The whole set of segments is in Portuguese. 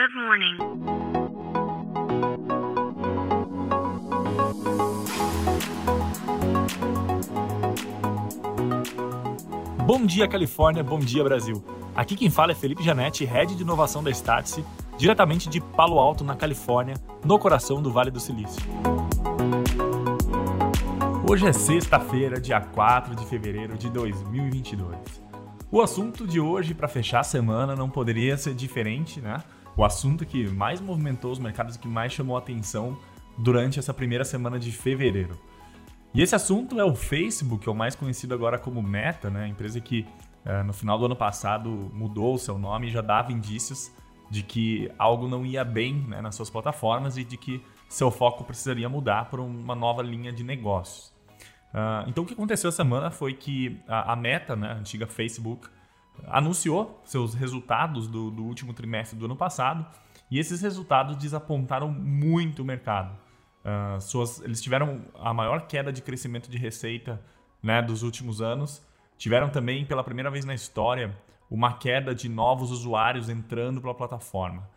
Good morning. Bom dia, Califórnia. Bom dia, Brasil. Aqui quem fala é Felipe Janetti, Head de Inovação da Startse, diretamente de Palo Alto, na Califórnia, no coração do Vale do Silício. Hoje é sexta-feira, dia 4 de fevereiro de 2022. O assunto de hoje, para fechar a semana, não poderia ser diferente, né? O assunto que mais movimentou os mercados, que mais chamou a atenção durante essa primeira semana de fevereiro. E esse assunto é o Facebook, ou mais conhecido agora como Meta, né? A empresa que eh, no final do ano passado mudou o seu nome e já dava indícios de que algo não ia bem né, nas suas plataformas e de que seu foco precisaria mudar para uma nova linha de negócios. Uh, então, o que aconteceu essa semana foi que a, a Meta, né, a antiga Facebook, anunciou seus resultados do, do, último trimestre do ano passado e esses resultados desapontaram muito o mercado. Uh, suas, eles tiveram a maior queda de crescimento de receita né, dos últimos anos. Tiveram também, pela primeira vez na história, uma queda de novos usuários entrando pela plataforma.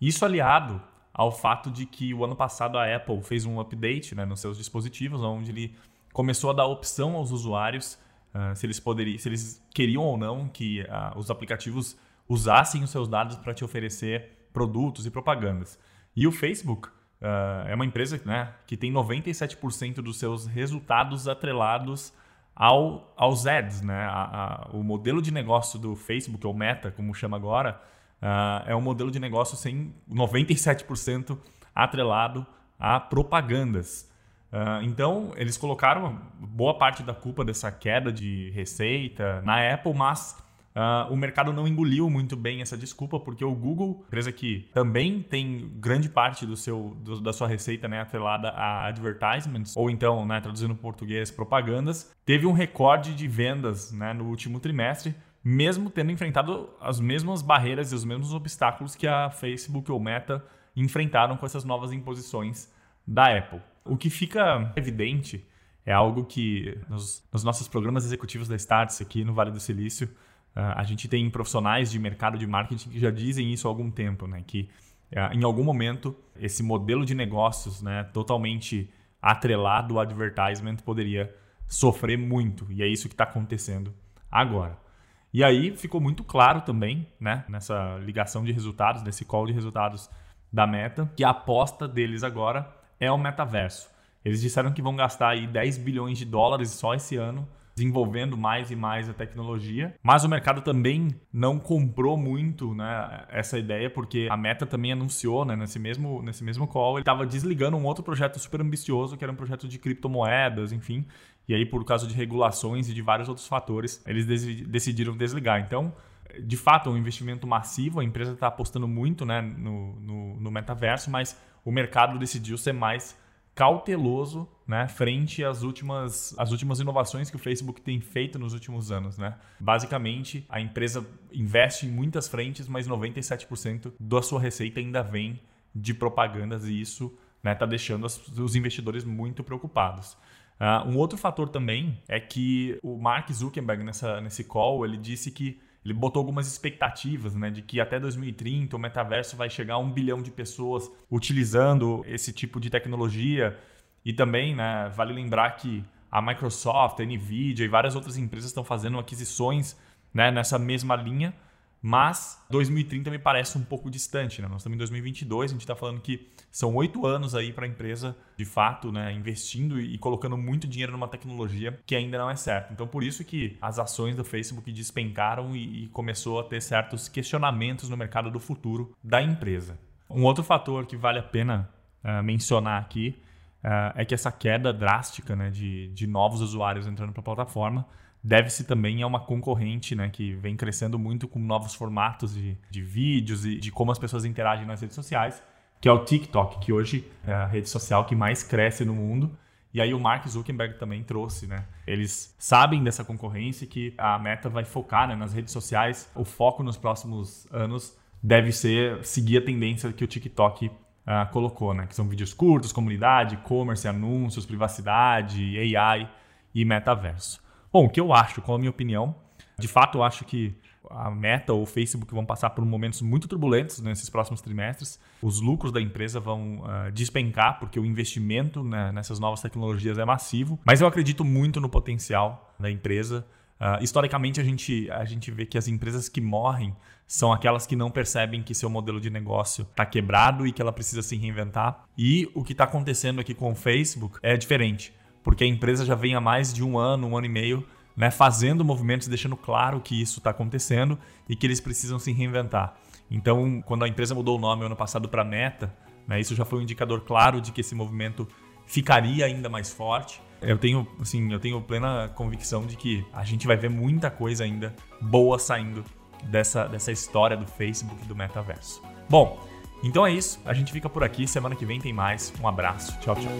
Isso aliado ao fato de que o ano passado a Apple fez um update né, nos seus dispositivos, onde ele começou a dar opção aos usuários uh, se eles poderiam, se eles queriam ou não que uh, os aplicativos usassem os seus dados para te oferecer produtos e propagandas. E o Facebook uh, é uma empresa né, que tem 97% dos seus resultados atrelados ao, aos ads. Né? A, a, o modelo de negócio do Facebook, ou Meta, como chama agora, é um modelo de negócio sem 97% atrelado a propagandas. Uh, então, eles colocaram boa parte da culpa dessa queda de receita na Apple, mas uh, o mercado não engoliu muito bem essa desculpa, porque o Google, empresa que também tem grande parte do seu, do, da sua receita né, atrelada a advertisements, ou então, né, traduzindo em português, propagandas, teve um recorde de vendas né, no último trimestre, mesmo tendo enfrentado as mesmas barreiras e os mesmos obstáculos que a Facebook ou Meta enfrentaram com essas novas imposições da Apple. O que fica evidente é algo que nos, nos nossos programas executivos da Starts aqui no Vale do Silício, uh, a gente tem profissionais de mercado de marketing que já dizem isso há algum tempo, né? que uh, em algum momento esse modelo de negócios né, totalmente atrelado ao advertisement poderia sofrer muito, e é isso que está acontecendo agora. E aí ficou muito claro também, né, nessa ligação de resultados, nesse call de resultados da Meta, que a aposta deles agora é o metaverso. Eles disseram que vão gastar aí 10 bilhões de dólares só esse ano desenvolvendo mais e mais a tecnologia, mas o mercado também não comprou muito né, essa ideia, porque a Meta também anunciou né, nesse, mesmo, nesse mesmo call, ele estava desligando um outro projeto super ambicioso, que era um projeto de criptomoedas, enfim, e aí por causa de regulações e de vários outros fatores, eles decidiram desligar. Então, de fato, é um investimento massivo, a empresa está apostando muito né, no, no, no metaverso, mas o mercado decidiu ser mais cauteloso né, frente às últimas, às últimas inovações que o Facebook tem feito nos últimos anos. Né? Basicamente, a empresa investe em muitas frentes, mas 97% da sua receita ainda vem de propagandas e isso está né, tá deixando as, os investidores muito preocupados. Uh, um outro fator também é que o Mark Zuckerberg, nessa, nesse call, ele disse que ele botou algumas expectativas, né, de que até 2030 o metaverso vai chegar a um bilhão de pessoas utilizando esse tipo de tecnologia. E também, né, vale lembrar que a Microsoft, a Nvidia e várias outras empresas estão fazendo aquisições né, nessa mesma linha mas 2030 me parece um pouco distante. Né? Nós estamos em 2022, a gente está falando que são oito anos aí para a empresa, de fato, né, investindo e colocando muito dinheiro numa tecnologia que ainda não é certa. Então, por isso que as ações do Facebook despencaram e, e começou a ter certos questionamentos no mercado do futuro da empresa. Um outro fator que vale a pena uh, mencionar aqui uh, é que essa queda drástica né, de, de novos usuários entrando para a plataforma deve-se também a uma concorrente né, que vem crescendo muito com novos formatos de, de vídeos e de como as pessoas interagem nas redes sociais, que é o TikTok, que hoje é a rede social que mais cresce no mundo. E aí o Mark Zuckerberg também trouxe, né? Eles sabem dessa concorrência que a Meta vai focar né, nas redes sociais. O foco nos próximos anos deve ser seguir a tendência que o TikTok uh, colocou, né? Que são vídeos curtos, comunidade, e-commerce, anúncios, privacidade, AI e metaverso. Bom, o que eu acho, qual a minha opinião? De fato, eu acho que a Meta ou o Facebook vão passar por momentos muito turbulentos nesses próximos trimestres. Os lucros da empresa vão uh, despencar porque o investimento né, nessas novas tecnologias é massivo. Mas eu acredito muito no potencial da empresa. Uh, historicamente, a gente, a gente vê que as empresas que morrem são aquelas que não percebem que seu modelo de negócio está quebrado e que ela precisa se reinventar. E o que está acontecendo aqui com o Facebook é diferente, porque a empresa já vem há mais de um ano, um ano e meio, né, fazendo movimentos, deixando claro que isso está acontecendo e que eles precisam se reinventar. Então, quando a empresa mudou o nome ano passado para Meta, né, isso já foi um indicador claro de que esse movimento ficaria ainda mais forte. Eu tenho, assim, eu tenho plena convicção de que a gente vai ver muita coisa ainda boa saindo dessa, dessa história do Facebook e do metaverso. Bom, então é isso. A gente fica por aqui. Semana que vem tem mais. Um abraço. Tchau, tchau.